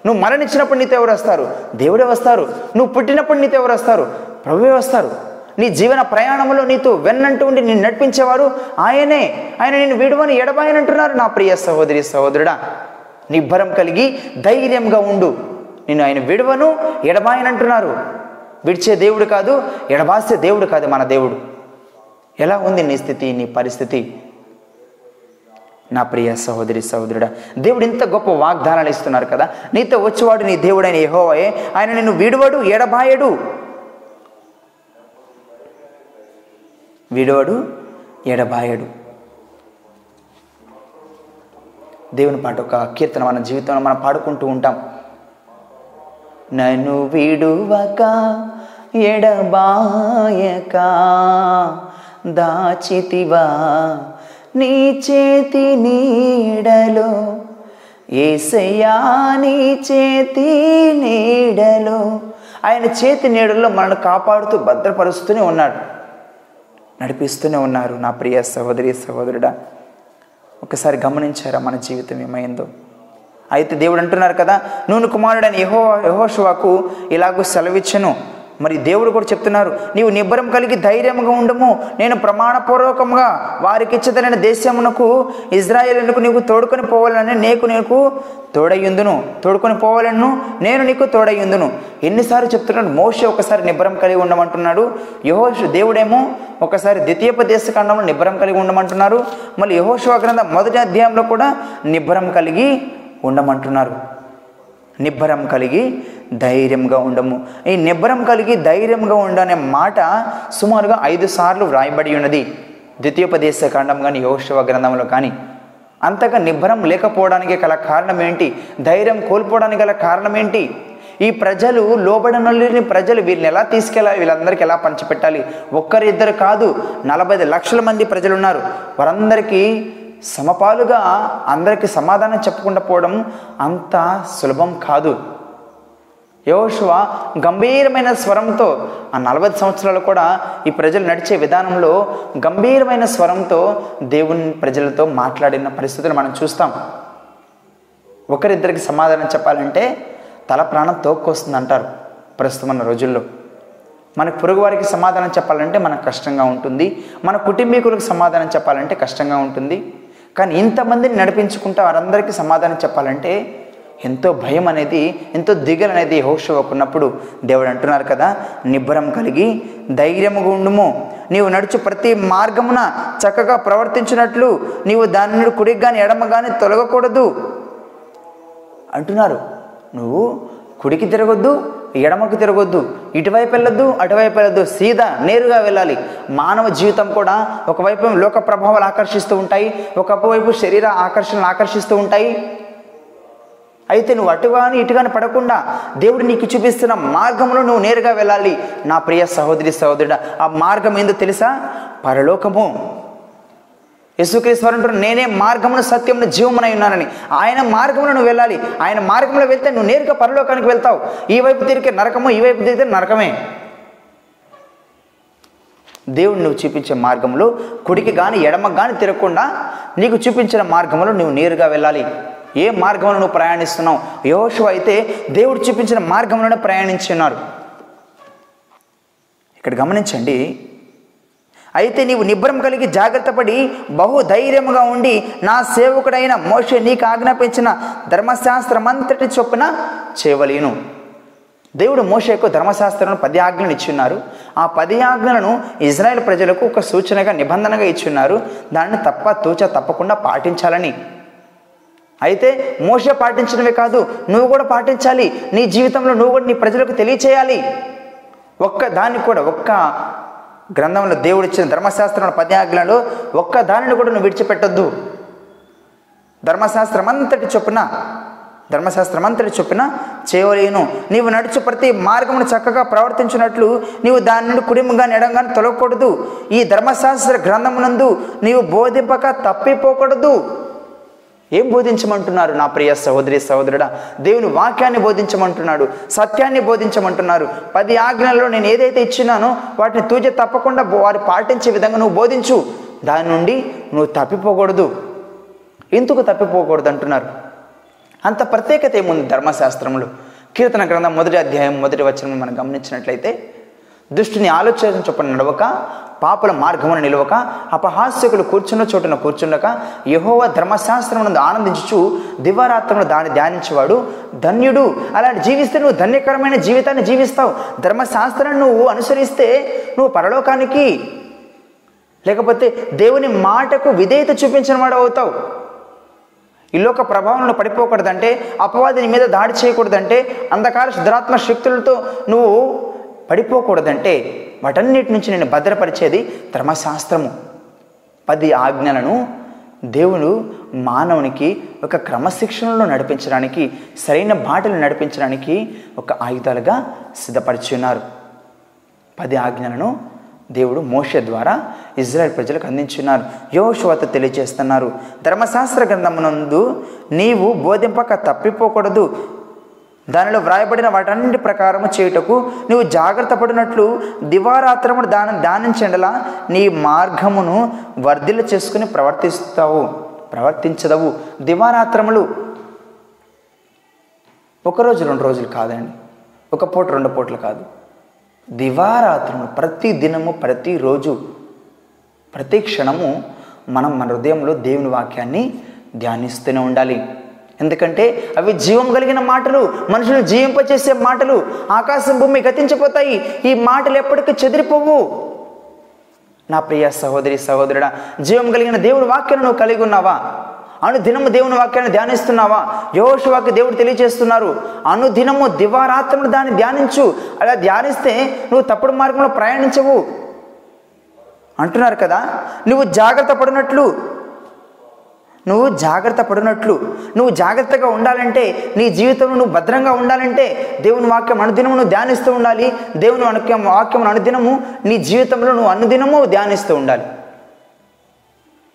నువ్వు మరణించినప్పుడు నీతో ఎవరు వస్తారు? దేవుడే వస్తారు. నువ్వు పుట్టినప్పుడు నీతో ఎవరు వస్తారు? ప్రభువే వస్తారు. నీ జీవన ప్రయాణంలో నీతో వెన్నంటూ ఉండి నిన్ను నడిపించేవారు ఆయనే. ఆయన నేను విడువని ఎడబాయనంటున్నారు నా ప్రియ సహోదరి సహోదరుడా. నిబ్బరం కలిగి ధైర్యంగా ఉండు. నేను ఆయన విడువను ఎడబాయనంటున్నారు. విడిచే దేవుడు కాదు ఎడబాసే దేవుడు కాదు మన దేవుడు. ఎలా ఉంది నీ స్థితి నీ పరిస్థితి? నా ప్రియ సహోదరి సహోదరుడా దేవుడు ఇంత గొప్ప వాగ్దానాలు ఇస్తున్నారు కదా? నీతో వచ్చేవాడు నీ దేవుడైన యహోవయే. ఆయన నిన్ను విడువడు ఎడబాయడు. విడువడు ఎడబాయడు. దేవుని పాట ఒక కీర్తన మన జీవితంలో మనం పాడుకుంటూ ఉంటాం. నన్ను విడువక ఎడబాయక? దాచితివా? నీ చేతి నీడలో? ఏసయ్యా నీ చేతి నీడలో? ఆయన చేతి నీడలో మనల్ని కాపాడుతూ భద్రపరుస్తూనే ఉన్నాడు. నడిపిస్తూనే ఉన్నారు నా ప్రియ సహోదరి సహోదరుడా. ఒకసారి గమనించారా మన జీవితం ఏమైందో? అయితే దేవుడు అంటున్నారు కదా నూనె కుమారుడని యహో యహోషువాకు ఇలాగూ సెలవిచ్చను. మరి దేవుడు కూడా చెప్తున్నారు నీవు నిబ్బరం కలిగి ధైర్యంగా ఉండము. నేను ప్రమాణపూర్వకంగా వారికి ఇచ్చదైన దేశమునకు ఇజ్రాయేలునకు నీకు తోడుకొని పోవాలని నీకు నీకు తోడయ్యుందును. తోడుకొని పోవాలను నేను నీకు తోడయ్యుందును. ఎన్నిసార్లు చెప్తున్నాడు మోషే ఒకసారి నిబ్బరం కలిగి ఉండమంటున్నాడు. యహోషు దేవుడేమో ఒకసారి ద్వితీయోపదేశ కాండంలో నిబ్బరం కలిగి ఉండమంటున్నారు. మళ్ళీ యహోషువ గ్రంథం మొదటి అధ్యాయంలో కూడా నిబ్బరం కలిగి ఉండమంటున్నారు. నిబ్బరం కలిగి ధైర్యంగా ఉండము. ఈ నిబ్బరం కలిగి ధైర్యంగా ఉండనే మాట సుమారుగా ఐదు సార్లు వ్రాయబడి ఉన్నది. ద్వితీయోపదేశ కాండం కానీ యోగశివ గ్రంథంలో కానీ. అంతగా నిబ్బరం లేకపోవడానికి గల కారణం ఏంటి? ధైర్యం కోల్పోవడానికి గల కారణం ఏంటి? ఈ ప్రజలు లోబడనలేని ప్రజలు వీళ్ళని ఎలా తీసుకెళ్ళాలి వీళ్ళందరికీ ఎలా పంచిపెట్టాలి? ఒక్కరిద్దరు కాదు నలభై లక్షల మంది ప్రజలు ఉన్నారు వారందరికీ సమపాలుగా అందరికీ సమాధానం చెప్పకుండా పోవడం అంత సులభం కాదు. యోశువ గంభీరమైన స్వరంతో ఆ నలభై సంవత్సరాలు కూడా ఈ ప్రజలు నడిచే విధానంలో గంభీరమైన స్వరంతో దేవుని ప్రజలతో మాట్లాడిన పరిస్థితులు మనం చూస్తాం. ఒకరిద్దరికి సమాధానం చెప్పాలంటే తల ప్రాణం తోక్కొస్తుంది అంటారు ప్రస్తుతం ఉన్న రోజుల్లో. మనకు పొరుగు వారికి సమాధానం చెప్పాలంటే మనకు కష్టంగా ఉంటుంది. మన కుటుంబీకులకు సమాధానం చెప్పాలంటే కష్టంగా ఉంటుంది. కానీ ఇంతమందిని నడిపించుకుంటూ వారందరికీ సమాధానం చెప్పాలంటే ఎంతో భయం అనేది ఎంతో దిగలు అనేది హోషకున్నప్పుడు దేవుడు అంటున్నారు కదా నిబ్బరం కలిగి ధైర్యముగా ఉండుము. నీవు నడుచు ప్రతి మార్గమున చక్కగా ప్రవర్తించినట్లు నీవు దాని నుండి కుడికి కానీ ఎడమ కానీ తొలగకూడదు. అంటున్నారు. నువ్వు కుడికి తిరగొద్దు ఎడమకు తిరగొద్దు ఇటువైపు వెళ్ళొద్దు అటువైపు వెళ్ళొద్దు సీదా నేరుగా వెళ్ళాలి. మానవ జీవితం కూడా ఒకవైపు లోక ప్రభావాలు ఆకర్షిస్తూ ఉంటాయి ఒకవైపు శరీర ఆకర్షణలు ఆకర్షిస్తూ ఉంటాయి. అయితే నువ్వు అటు కానీ ఇటు కానీ పడకుండా దేవుడు నీకు చూపిస్తున్న మార్గంలో నువ్వు నేరుగా వెళ్ళాలి. నా ప్రియ సహోదరి సహోదరుడు ఆ మార్గం ఏందో తెలుసా? పరలోకము. యేసుక్రీశ్వరు అంటారు నేనే మార్గమును సత్యమును జీవమునై ఉన్నానని. ఆయన మార్గంలో నువ్వు వెళ్ళాలి. ఆయన మార్గంలో వెళ్తే నువ్వు నేరుగా పరలోకానికి వెళ్తావు. ఈ వైపు తిరిగి నరకము ఈ వైపు తిరిగితే నరకమే. దేవుడు నువ్వు చూపించే మార్గంలో కుడికి కానీ ఎడమకు కానీ తిరగకుండా నీకు చూపించిన మార్గంలో నువ్వు నేరుగా వెళ్ళాలి. ఏ మార్గంలో నువ్వు ప్రయాణిస్తున్నావు? యోషు అయితే దేవుడు చూపించిన మార్గంలోనే ప్రయాణించి ఉన్నారు ఇక్కడ గమనించండి అయితే నీవు నిబ్బరం కలిగి జాగ్రత్త పడి బహు ధైర్యముగా ఉండి నా సేవకుడైన మోషే నీకు ఆజ్ఞాపించిన ధర్మశాస్త్రమంతటి చొప్పున చేయవలేను దేవుడు మోషేకు ధర్మశాస్త్రంలో పది ఆజ్ఞలు ఇచ్చున్నారు. ఆ పది ఆజ్ఞలను ఇజ్రాయెల్ ప్రజలకు ఒక సూచనగా నిబంధనగా ఇచ్చున్నారు. దాన్ని తప్ప తూచ తప్పకుండా పాటించాలని. అయితే మోసే పాటించడమే కాదు నువ్వు కూడా పాటించాలి. నీ జీవితంలో నువ్వు కూడా నీ ప్రజలకు తెలియచేయాలి. ఒక్క దాన్ని కూడా ఒక్క గ్రంథంలో దేవుడు ఇచ్చిన ధర్మశాస్త్రంలో పది ఒక్క దానిని కూడా నువ్వు విడిచిపెట్టొద్దు. ధర్మశాస్త్రం అంతటి చొప్పున ధర్మశాస్త్రం అంతటి చొప్పున చేయలేను. నీవు నడుచు ప్రతి మార్గమును చక్కగా ప్రవర్తించినట్లు నీవు దాని నుండి కుడిముగా నెడంగా తొలగకూడదు. ఈ ధర్మశాస్త్ర గ్రంథమునందు నీవు బోధింపక తప్పిపోకూడదు. ఏం బోధించమంటున్నారు నా ప్రియ సహోదరి సహోదరుడా? దేవుని వాక్యాన్ని బోధించమంటున్నాడు సత్యాన్ని బోధించమంటున్నారు పది ఆజ్ఞలలో నేను ఏదైతే ఇచ్చినానో వాటిని తూజ తప్పకుండా వారు పాటించే విధంగా నువ్వు బోధించు. దాని నుండి నువ్వు తప్పిపోకూడదు. ఎందుకు తప్పిపోకూడదు అంటున్నారు? అంత ప్రత్యేకత ఏముంది ధర్మశాస్త్రంలో కీర్తన గ్రంథం మొదటి అధ్యాయం మొదటి వచనం మనం గమనించినట్లయితే దుష్టుని ఆలోచన చొప్పున నడవక పాపల మార్గమున నిలవక అపహాస్యకులు కూర్చున్న చోటున కూర్చుండక యహోవ ధర్మశాస్త్రమునందు ఆనందించుచు దివారాత్రమును దాన్ని ధ్యానించేవాడు ధన్యుడు. అలాంటి జీవిస్తే నువ్వు ధన్యకరమైన జీవితాన్ని జీవిస్తావు. ధర్మశాస్త్రాన్ని నువ్వు అనుసరిస్తే నువ్వు పరలోకానికి లేకపోతే దేవుని మాటకు విధేయత చూపించిన వాడు అవుతావు. ఈ లోక ప్రభావంలో పడిపోకూడదంటే అపవాదిని మీద దాడి చేయకూడదంటే అంధకార శుద్రాత్మ శక్తులతో నువ్వు పడిపోకూడదంటే వాటన్నిటి నుంచి నేను భద్రపరిచేది ధర్మశాస్త్రము. పది ఆజ్ఞలను దేవుడు మానవునికి ఒక క్రమశిక్షణలో నడిపించడానికి సరైన బాటలు నడిపించడానికి ఒక ఆయుధాలుగా సిద్ధపరిచున్నారు. పది ఆజ్ఞలను దేవుడు మోష ద్వారా ఇజ్రాయెల్ ప్రజలకు అందించున్నారు. యోశువత తెలియజేస్తున్నారు. ధర్మశాస్త్ర గ్రంథమునందు నీవు బోధింపక తప్పిపోకూడదు. దానిలో వ్రాయబడిన వాటన్నిటి ప్రకారము చేయుటకు నీవు జాగ్రత్త పడినట్లు దివారాత్రముడు దానం ధ్యానించండలా నీ మార్గమును వర్ధిల్ల చేసుకుని ప్రవర్తిస్తావు ప్రవర్తించదవు. దివారాత్రములు ఒక రోజు రెండు రోజులు కాదండి. ఒక పూట రెండు పూటలు కాదు. దివారాత్రము ప్రతి దినము ప్రతిరోజు ప్రతి క్షణము మనం మన హృదయంలో దేవుని వాక్యాన్ని ధ్యానిస్తూనే ఉండాలి. ఎందుకంటే అవి జీవం కలిగిన మాటలు మనుషులు జీవింపచేసే మాటలు. ఆకాశం భూమి గతించిపోతాయి. ఈ మాటలు ఎప్పటికీ చెదిరిపోవు. నా ప్రియ సహోదరి సహోదరుడా జీవం కలిగిన దేవుని వాక్యం నువ్వు కలిగి ఉన్నావా? అనుదినము దేవుని వాక్యాన్ని ధ్యానిస్తున్నావా? యోషువాకి దేవుడు తెలియజేస్తున్నారు. అనుదినము దివారాత్రములు దాన్ని ధ్యానించు. అలా ధ్యానిస్తే నువ్వు తప్పుడు మార్గంలో ప్రయాణించవు. అంటున్నారు కదా? నువ్వు జాగ్రత్త పడినట్లు నువ్వు జాగ్రత్త పడినట్లు నువ్వు జాగ్రత్తగా ఉండాలంటే నీ జీవితంలో నువ్వు భద్రంగా ఉండాలంటే దేవుని వాక్యం అనుదినము నువ్వు ధ్యానిస్తూ ఉండాలి. దేవుని వాక్యం వాక్యం అనుదినము నీ జీవితంలో నువ్వు అనుదినము ధ్యానిస్తూ ఉండాలి.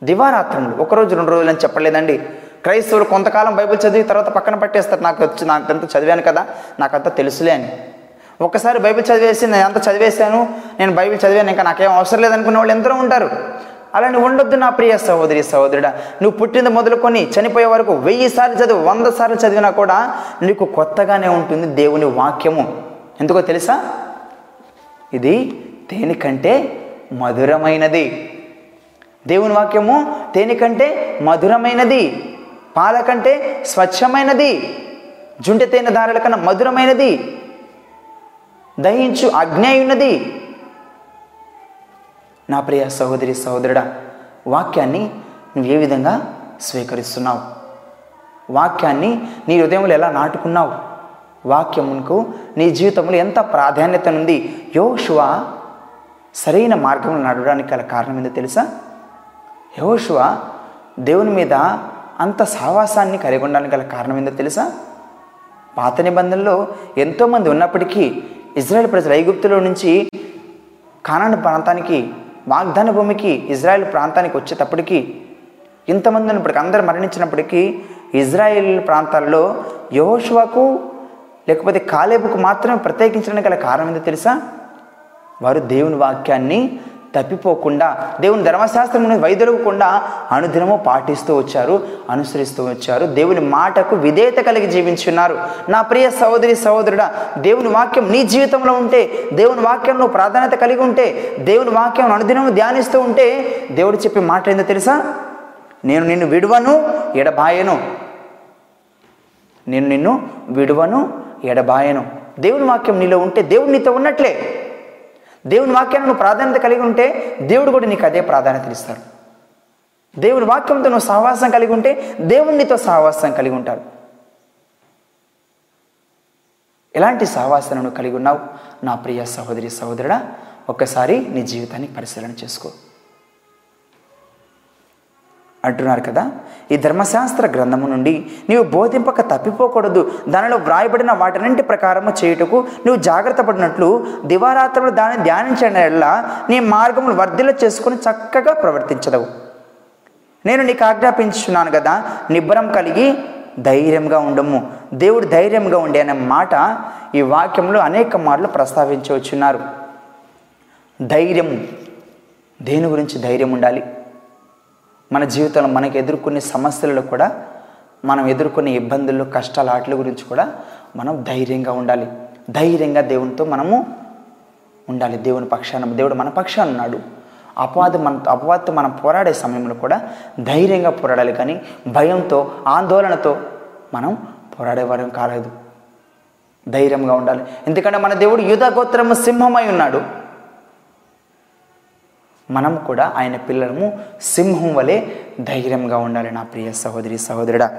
దివారాత్రములు. ఒకరోజు రెండు రోజులు అని చెప్పలేదండి. క్రైస్తవులు కొంతకాలం బైబిల్ చదివి తర్వాత పక్కన పట్టేస్తారు నాకు వచ్చి నాకు అంత చదివాను కదా నాకంతా తెలుసులే అని. ఒక్కసారి బైబిల్ చదివేసి నేను అంత చదివేశాను? నేను బైబిల్ చదివాను ఇంకా నాకేం అవసరం లేదనుకునే వాళ్ళు ఎందరో ఉంటారు. అలా ఉండొద్దు నా ప్రియ సహోదరి సహోదరుడా. నువ్వు పుట్టింది మొదలుకొని చనిపోయే వరకు వెయ్యి సార్లు చదివి వంద సార్లు చదివినా కూడా నీకు కొత్తగానే ఉంటుంది దేవుని వాక్యము. ఎందుకో తెలుసా? ఇది దేనికంటే మధురమైనది. దేవుని వాక్యము దేనికంటే మధురమైనది? పాల కంటే స్వచ్ఛమైనది. జుంటె తేనె దారుల కన్నా మధురమైనది. దహించు అజ్ఞాయున్నది నా ప్రియ సహోదరి సహోదరుడా వాక్యాన్ని నువ్వు ఏ విధంగా స్వీకరిస్తున్నావు? వాక్యాన్ని నీ హృదయంలో ఎలా నాటుకున్నావు? వాక్యమునకు నీ జీవితంలో ఎంత ప్రాధాన్యత ఉంది? యోషువ సరైన మార్గంలో నడవడానికి గల కారణం ఏందో తెలుసా? యహోషువ దేవుని మీద అంత సావాసాన్ని కలిగి ఉండడానికి గల కారణం ఏందో తెలుసా? పాత నిబంధనలో ఎంతోమంది ఉన్నప్పటికీ ఇజ్రాయెల్ ప్రజలు ఐగుప్తులో నుంచి కానాను ప్రాంతానికి వాగ్దాన భూమికి ఇజ్రాయెల్ ప్రాంతానికి వచ్చేటప్పటికి ఇంతమంది ఉన్నప్పటికీ అందరు మరణించినప్పటికీ ఇజ్రాయెల్ ప్రాంతాల్లో యహోషువాకు లేకపోతే కాలేబుకు మాత్రమే ప్రత్యేకించడానికి గల కారణం ఏందో తెలుసా? వారు దేవుని వాక్యాన్ని తప్పిపోకుండా దేవుని ధర్మశాస్త్రం వైదొలగకుండా అనుదినము పాటిస్తూ వచ్చారు అనుసరిస్తూ వచ్చారు. దేవుని మాటకు విధేయత కలిగి జీవించున్నారు. నా ప్రియ సహోదరి సహోదరుడా దేవుని వాక్యం నీ జీవితంలో ఉంటే దేవుని వాక్యంలో ప్రాధాన్యత కలిగి ఉంటే దేవుని వాక్యం అనుదినము ధ్యానిస్తూ ఉంటే దేవుడు చెప్పే మాట ఏందో తెలుసా? నేను నిన్ను విడువను ఎడబాయను. నేను నిన్ను విడువను ఎడబాయను. దేవుని వాక్యం నీలో ఉంటే దేవుడు నీతో ఉన్నట్లే. దేవుని వాక్యాన్ని నువ్వు ప్రాధాన్యత కలిగి ఉంటే దేవుడు కూడా నీకు అదే ప్రాధాన్యత ఇస్తాడు. దేవుని వాక్యంతో నువ్వు సహవాసం కలిగి ఉంటే దేవునితో సహవాసం కలిగి ఉంటాడు. ఎలాంటి సహవాసాన్ని నువ్వు కలిగి ఉన్నావు? నా ప్రియ సహోదరి సహోదరుడా ఒక్కసారి నీ జీవితాన్ని పరిశీలన చేసుకో. అంటున్నారు కదా? ఈ ధర్మశాస్త్ర గ్రంథము నుండి నీవు బోధింపక తప్పిపోకూడదు. దానిలో వ్రాయబడిన వాటన్నింటి ప్రకారము చేయుటకు నువ్వు జాగ్రత్త పడినట్లు దివారాత్రులు దాన్ని ధ్యానించడం నీ మార్గములు వర్ధిల్ల చేసుకుని చక్కగా ప్రవర్తించదవు. నేను నీకు ఆజ్ఞాపించున్నాను కదా నిబ్బరం కలిగి ధైర్యంగా ఉండము. దేవుడు ధైర్యంగా ఉండే అనే మాట ఈ వాక్యంలో అనేక మార్లు ప్రస్తావించవచ్చున్నారు. ధైర్యం దేని గురించి ధైర్యం ఉండాలి? మన జీవితంలో మనకు ఎదుర్కొనే సమస్యలలో కూడా మనం ఎదుర్కొనే ఇబ్బందులు కష్టాలు వాటి గురించి కూడా మనం ధైర్యంగా ఉండాలి. ధైర్యంగా దేవునితో మనము ఉండాలి. దేవుని పక్షాన దేవుడు మన పక్షాన ఉన్నాడు. అపవాది మన అపవాదితో మనం పోరాడే సమయంలో కూడా ధైర్యంగా పోరాడాలి. కానీ భయంతో ఆందోళనతో మనం పోరాడేవారం కాలేదు. ధైర్యంగా ఉండాలి. ఎందుకంటే మన దేవుడు యుధ గోత్రము సింహమై ఉన్నాడు. మనం కూడా ఆయన పిల్లలము సింహం వలె ధైర్యంగా ఉండాలి నా ప్రియ సహోదరి సహోదరుడా.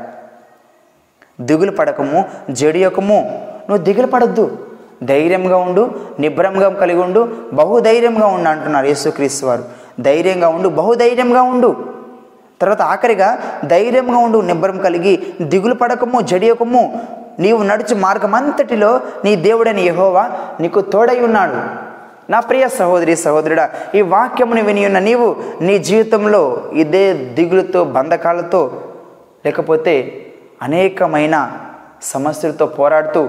దిగులు పడకము జడియకము నువ్వు దిగులు పడద్దు. ధైర్యంగా ఉండు నిబ్రంగా కలిగి ఉండు బహుధైర్యంగా ఉండు అంటున్నారు యేసుక్రీస్తు వారు. ధైర్యంగా ఉండు బహుధైర్యంగా ఉండు. తర్వాత ఆఖరిగా ధైర్యంగా ఉండు నిబ్బరం కలిగి దిగులు పడకము జడియకము నీవు నడుచు మార్గమంతటిలో నీ దేవుడైన యహోవా నీకు తోడై ఉన్నాడు. నా ప్రియ సహోదరి సహోదరుడా ఈ వాక్యముని విని ఉన్న నీవు నీ జీవితంలో ఇదే దిగులుతో బంధకాలతో లేకపోతే అనేకమైన సమస్యలతో పోరాడుతూ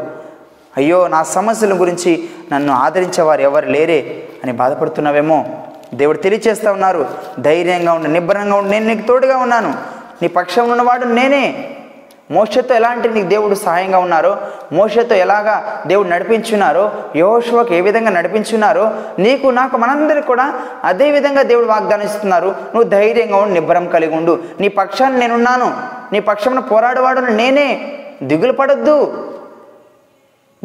అయ్యో నా సమస్యల గురించి నన్ను ఆదరించేవారు ఎవరు లేరే అని బాధపడుతున్నావేమో. దేవుడు తెలియచేస్తా ఉన్నారు. ధైర్యంగా ఉండి నిబ్బరంగా ఉండి నేను నీకు తోడుగా ఉన్నాను. నీ పక్షంలో ఉన్నవాడు నేనే. మోషతో ఎలాంటి నీకు దేవుడు సహాయంగా ఉన్నారో మోషతో ఎలాగా దేవుడు నడిపించున్నారో యోషువకు ఏ విధంగా నడిపించున్నారో నీకు నాకు మనందరికి కూడా అదే విధంగా దేవుడు వాగ్దానం ఇస్తున్నారు. నువ్వు ధైర్యంగా ఉండి నిబ్బరం కలిగి ఉండు. నీ పక్షాన్ని నేనున్నాను. నీ పక్షమున పోరాడవాడు నేనే. దిగులు పడొద్దు.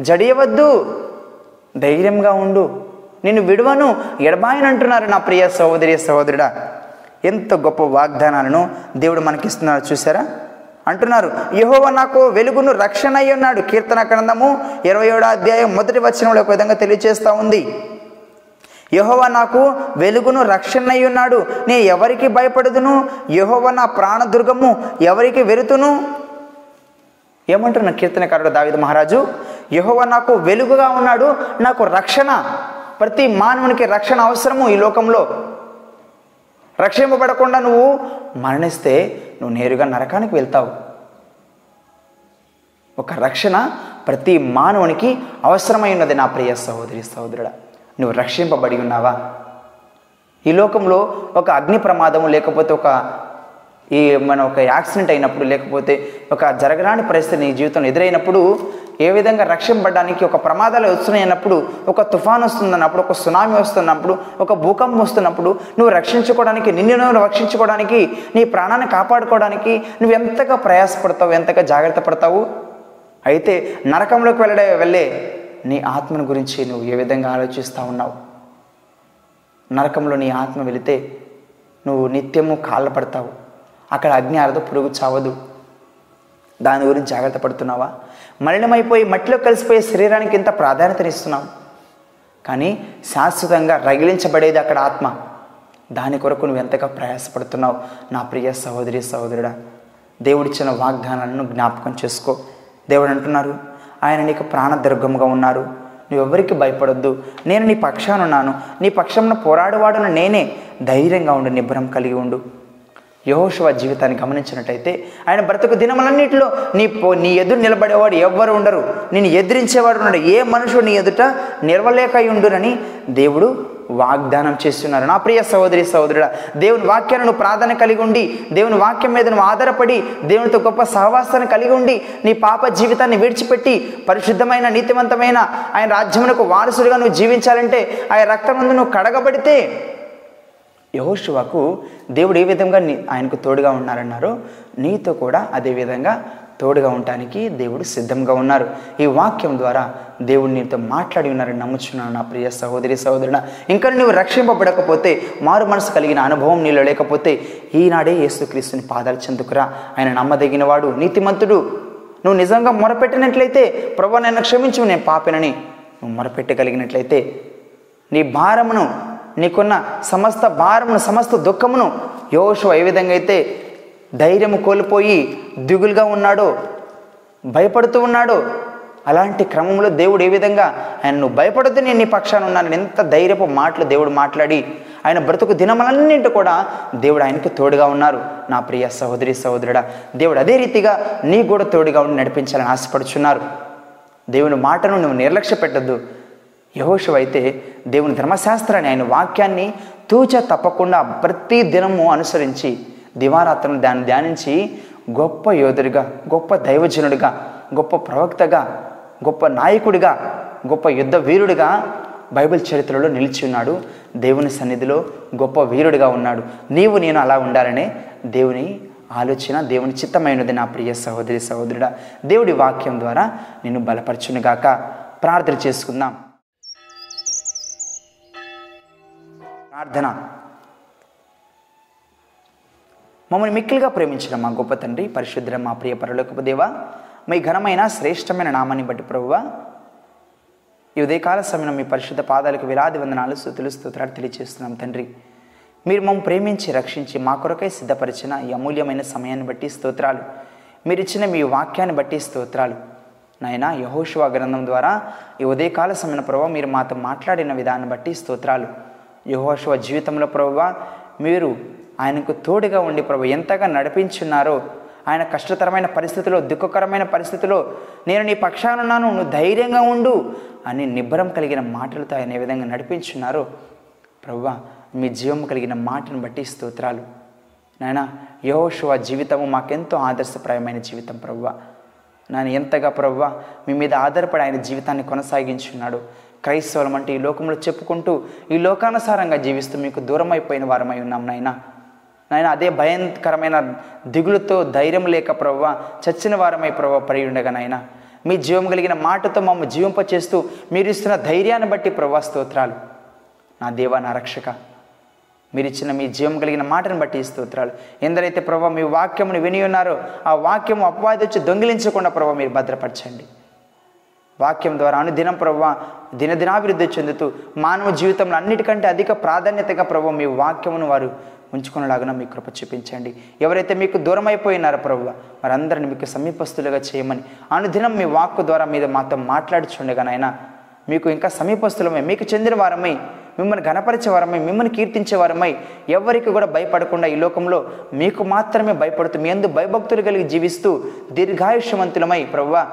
జడియవద్దు. ధైర్యంగా ఉండు. నేను విడువను. ఎడబాయని అంటున్నారు నా ప్రియ సహోదరి సహోదరుడా. ఎంత గొప్ప వాగ్దానాలను దేవుడు మనకిస్తున్నారు చూసారా అంటున్నారు. యహోవ నాకు వెలుగును రక్షణ అయి ఉన్నాడు. కీర్తన గ్రంథము ఇరవై ఏడో అధ్యాయం మొదటి వచనంలో ఒక విధంగా తెలియజేస్తూ ఉంది. యహోవ నాకు వెలుగును రక్షణ అయి ఉన్నాడు. నేను ఎవరికి భయపడదును? యహోవ నా ప్రాణదుర్గము ఎవరికి వెరుతును? ఏమంటున్న కీర్తనకారుడు దావిద మహారాజు? యహోవ నాకు వెలుగుగా ఉన్నాడు. నాకు రక్షణ ప్రతి మానవునికి రక్షణ అవసరము ఈ లోకంలో. రక్షింపబడకుండా నువ్వు మరణిస్తే నువ్వు నేరుగా నరకానికి వెళ్తావు. ఒక రక్షణ ప్రతి మానవునికి అవసరమై ఉన్నది నా ప్రియ సహోదరి సహోదరుడా. నువ్వు రక్షింపబడి ఉన్నావా? ఈ లోకంలో ఒక అగ్ని ప్రమాదము లేకపోతే ఒక ఈ మన ఒక యాక్సిడెంట్ అయినప్పుడు లేకపోతే ఒక జరగరాని పరిస్థితి నీ జీవితంలో ఎదురైనప్పుడు ఏ విధంగా రక్షింపబడడానికి ఒక ప్రమాదాలు వస్తున్నాయన్నప్పుడు ఒక తుఫాన్ వస్తుందన్నప్పుడు ఒక సునామీ వస్తున్నప్పుడు ఒక భూకంపం వస్తున్నప్పుడు నువ్వు రక్షించుకోవడానికి నిన్ను నువ్వు రక్షించుకోవడానికి నీ ప్రాణాన్ని కాపాడుకోవడానికి నువ్వు ఎంతగా ప్రయాసపడతావు ఎంతగా జాగ్రత్త పడతావు? అయితే నరకంలోకి వెళ్ళడే వెళ్ళే నీ ఆత్మను గురించి నువ్వు ఏ విధంగా ఆలోచిస్తూ ఉన్నావు? నరకంలో నీ ఆత్మ వెళితే నువ్వు నిత్యము కాళ్ళ పడతావు. అక్కడ అగ్ని ఆరదు పురుగు చావదు. దాని గురించి జాగ్రత్త పడుతున్నావా? మలినమైపోయి మట్టిలో కలిసిపోయే శరీరానికి ఎంత ప్రాధాన్యతనిస్తున్నాం కానీ శాశ్వతంగా రగిలించబడేది అక్కడ ఆత్మ. దాని కొరకు నువ్వు ఎంతగా ప్రయాసపడుతున్నావు? నా ప్రియ సహోదరి సహోదరుడా దేవుడిచ్చిన వాగ్దానాలను జ్ఞాపకం చేసుకో. దేవుడు అంటున్నారు ఆయన నీకు ప్రాణదుర్గముగా ఉన్నారు. నువ్వెవరికి భయపడొద్దు? నేను నీ పక్షానున్నాను నీ పక్షంలో పోరాడేవాడును నేనే ధైర్యంగా ఉండు నిబ్బరం కలిగి ఉండు. యహోశివ జీవితాన్ని గమనించినట్టయితే ఆయన బ్రతుకు దినములన్నింటిలో నీ పో నీ ఎదురు నిలబడేవాడు ఎవ్వరు ఉండరు. నేను ఎదిరించేవాడు ఉండడు. ఏ మనుషుడు నీ ఎదుట నిలవలేక ఉండునని దేవుడు వాగ్దానం చేస్తున్నారు. నా ప్రియ సహోదరి సహోదరుడా దేవుని వాక్యాన్ని నువ్వు ప్రార్థన కలిగి ఉండి దేవుని వాక్యం మీద నువ్వు ఆధారపడి దేవునితో గొప్ప సహవాసాన్ని కలిగి ఉండి నీ పాప జీవితాన్ని విడిచిపెట్టి పరిశుద్ధమైన నీతివంతమైన ఆయన రాజ్యమునకు వారసుడిగా నువ్వు జీవించాలంటే ఆయన రక్తం ముందు నువ్వు కడగబడితే యహోశువకు దేవుడు ఏ విధంగా నీ ఆయనకు తోడుగా ఉన్నారన్నారో నీతో కూడా అదే విధంగా తోడుగా ఉండటానికి దేవుడు సిద్ధంగా ఉన్నారు. ఈ వాక్యం ద్వారా దేవుడు నీతో మాట్లాడి ఉన్నారని నమ్ముచున్నాను నా ప్రియ సహోదరి సహోదరుడ. ఇంకా నువ్వు రక్షింపబడకపోతే మారు మనసు కలిగిన అనుభవం నీలో లేకపోతే ఈనాడే యేసుక్రీస్తుని పాదాలు చెందుకురా. ఆయన నమ్మదగినవాడు నీతిమంతుడు. నువ్వు నిజంగా మొరపెట్టినట్లయితే ప్రభు నన్ను క్షమించు నేను పాపినని నువ్వు మొరపెట్టగలిగినట్లయితే నీ భారమును నీకున్న సమస్త భారమును సమస్త దుఃఖమును యోషు ఏ విధంగా అయితే ధైర్యం కోల్పోయి దిగులుగా ఉన్నాడో భయపడుతూ ఉన్నాడో అలాంటి క్రమంలో దేవుడు ఏ విధంగా ఆయన నువ్వు భయపడద్దు నేను నీ పక్షాన ఉన్నాను ఎంత ధైర్యపు మాటలు దేవుడు మాట్లాడి ఆయన బ్రతుకు దినములన్నింటి కూడా దేవుడు ఆయనకు తోడుగా ఉన్నారు. నా ప్రియ సహోదరి సహోదరుడా దేవుడు అదే రీతిగా నీ కూడా తోడుగా ఉండి నడిపించాలని ఆశపడుచున్నారు. దేవుని మాటను నువ్వు నిర్లక్ష్య పెట్టద్దు. యహోషు అయితే దేవుని ధర్మశాస్త్రాన్ని ఆయన వాక్యాన్ని తూచ తప్పకుండా ప్రతి దినము అనుసరించి దివారాత్రను దాన్ని ధ్యానించి గొప్ప యోధుడిగా గొప్ప దైవజనుడిగా గొప్ప ప్రవక్తగా గొప్ప నాయకుడిగా గొప్ప యుద్ధ వీరుడిగా బైబిల్ చరిత్రలో నిలిచి ఉన్నాడు. దేవుని సన్నిధిలో గొప్ప వీరుడిగా ఉన్నాడు. నీవు నేను అలా ఉండాలనే దేవుని ఆలోచన దేవుని చిత్తమైనది నా ప్రియ సహోదరి సహోదరుడా. దేవుడి వాక్యం ద్వారా నేను బలపరచునుగాక. ప్రార్థన చేసుకుందాం. ప్రార్థన. మమ్మల్ని మిక్కిలిగా ప్రేమించిన మా గొప్ప తండ్రి పరిశుద్ధ మా ప్రియ పరలోకపు దేవ మీ ఘనమైన శ్రేష్టమైన నామాన్ని బట్టి ప్రభువ ఈ ఉదయకాల సమయంలో మీ పరిశుద్ధ పాదాలకు విలాది వందనాలు స్థుతులు స్తోత్రాలు తెలియజేస్తున్నాం తండ్రి. మీరు మమ్మల్ని ప్రేమించి రక్షించి మా కొరకై సిద్ధపరిచిన ఈ అమూల్యమైన సమయాన్ని బట్టి స్తోత్రాలు. మీరు ఇచ్చిన మీ వాక్యాన్ని బట్టి స్తోత్రాలు. నాయన యహోశివ గ్రంథం ద్వారా ఈ ఉదయకాల సమయంలో ప్రభావ మీరు మాతో మాట్లాడిన విధానం బట్టి స్తోత్రాలు. యహోషువ జీవితంలో ప్రభువా మీరు ఆయనకు తోడుగా ఉండి ప్రభు ఎంతగా నడిపించున్నారో ఆయన కష్టతరమైన పరిస్థితిలో దుఃఖకరమైన పరిస్థితిలో నేను నీ పక్షానున్నాను నువ్వు ధైర్యంగా ఉండు అని నిబ్బరం కలిగిన మాటలతో ఆయన ఏ విధంగా నడిపించున్నారో ప్రవ్వా మీ జీవం కలిగిన మాటను బట్టి స్తోత్రాలు. నాయన యహోషువ జీవితము మాకెంతో ఆదర్శప్రాయమైన జీవితం ప్రవ్వా నేను ఎంతగా ప్రవ్వా మీ మీద ఆధారపడి ఆయన జీవితాన్ని కొనసాగించున్నాడు. క్రైస్తవులం అంటే ఈ లోకంలో చెప్పుకుంటూ ఈ లోకానుసారంగా జీవిస్తూ మీకు దూరం అయిపోయిన వారమై ఉన్నాం నాయన. నాయన అదే భయంకరమైన దిగులుతో ధైర్యం లేక ప్రవ్వ చచ్చిన వారమై ప్రవ్వ పడి ఉండగా నాయన. మీ జీవం కలిగిన మాటతో మమ్మల్ని జీవింపచేస్తూ మీరు ఇస్తున్న ధైర్యాన్ని బట్టి ప్రవ్వా స్తోత్రాలు. నా దేవా నా రక్షక మీరు ఇచ్చిన మీ జీవం కలిగిన మాటను బట్టి ఈ స్తోత్రాలు. ఎందరైతే ప్రభావ మీ వాక్యమును విని ఉన్నారో ఆ వాక్యము అపవాది వచ్చి దొంగిలించకుండా ప్రభావ మీరు భద్రపరచండి. వాక్యం ద్వారా అనుదినం ప్రభు దినదినాభివృద్ధి చెందుతూ మానవ జీవితంలో అన్నిటికంటే అధిక ప్రాధాన్యతగా ప్రభు మీ వాక్యమును వారు ఉంచుకునేలాగా మీ కృప చూపించండి. ఎవరైతే మీకు దూరం అయిపోయినారో ప్రభు వారందరిని మీకు సమీపస్తులుగా చేయమని అనుదినం మీ వాక్కు ద్వారా మీద మాతో మాట్లాడుచుండగా నాయన మీకు ఇంకా సమీపస్తులమై మీకు చెందిన వారమై మిమ్మల్ని గణపరిచే వారమై మిమ్మల్ని కీర్తించే వారమై ఎవరికి కూడా భయపడకుండా ఈ లోకంలో మీకు మాత్రమే భయపడుతూ మీ అందు భయభక్తులు కలిగి జీవిస్తూ దీర్ఘాయుష్యవంతులమై ప్రవ్వా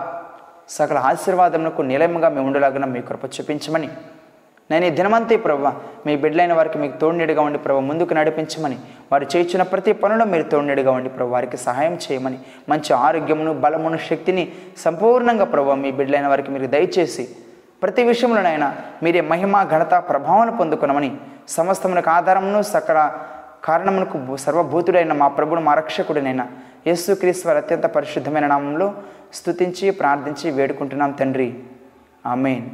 సకల ఆశీర్వాదములకు నిలయముగా మేము ఉండలాగిన మీ కృప చూపించమని. నేను ఈ దినమంతే ప్రభావ మీ బిడ్డలైన వారికి మీకు తోడునీడుగా ఉండి ప్రభు ముందుకు నడిపించమని. వారు చేయించిన ప్రతి పనులు మీరు తోడునీడుగా ఉండి ప్రభు వారికి సహాయం చేయమని. మంచి ఆరోగ్యమును బలమును శక్తిని సంపూర్ణంగా ప్రభు మీ బిడ్డలైన వారికి మీరు దయచేసి ప్రతి విషయంలోనైనా మీరే మహిమ ఘనత ప్రభావాన్ని పొందుకునమని. సమస్తమునకు ఆధారమును సకల కారణమునకు సర్వభూతుడైన మా ప్రభుడు మా రక్షకుడినైనా యేసుక్రీస్తు వారి అత్యంత పరిశుద్ధమైన నామంలో స్థుతించి ప్రార్థించి వేడుకుంటున్నాం తండ్రి. ఆమెన్.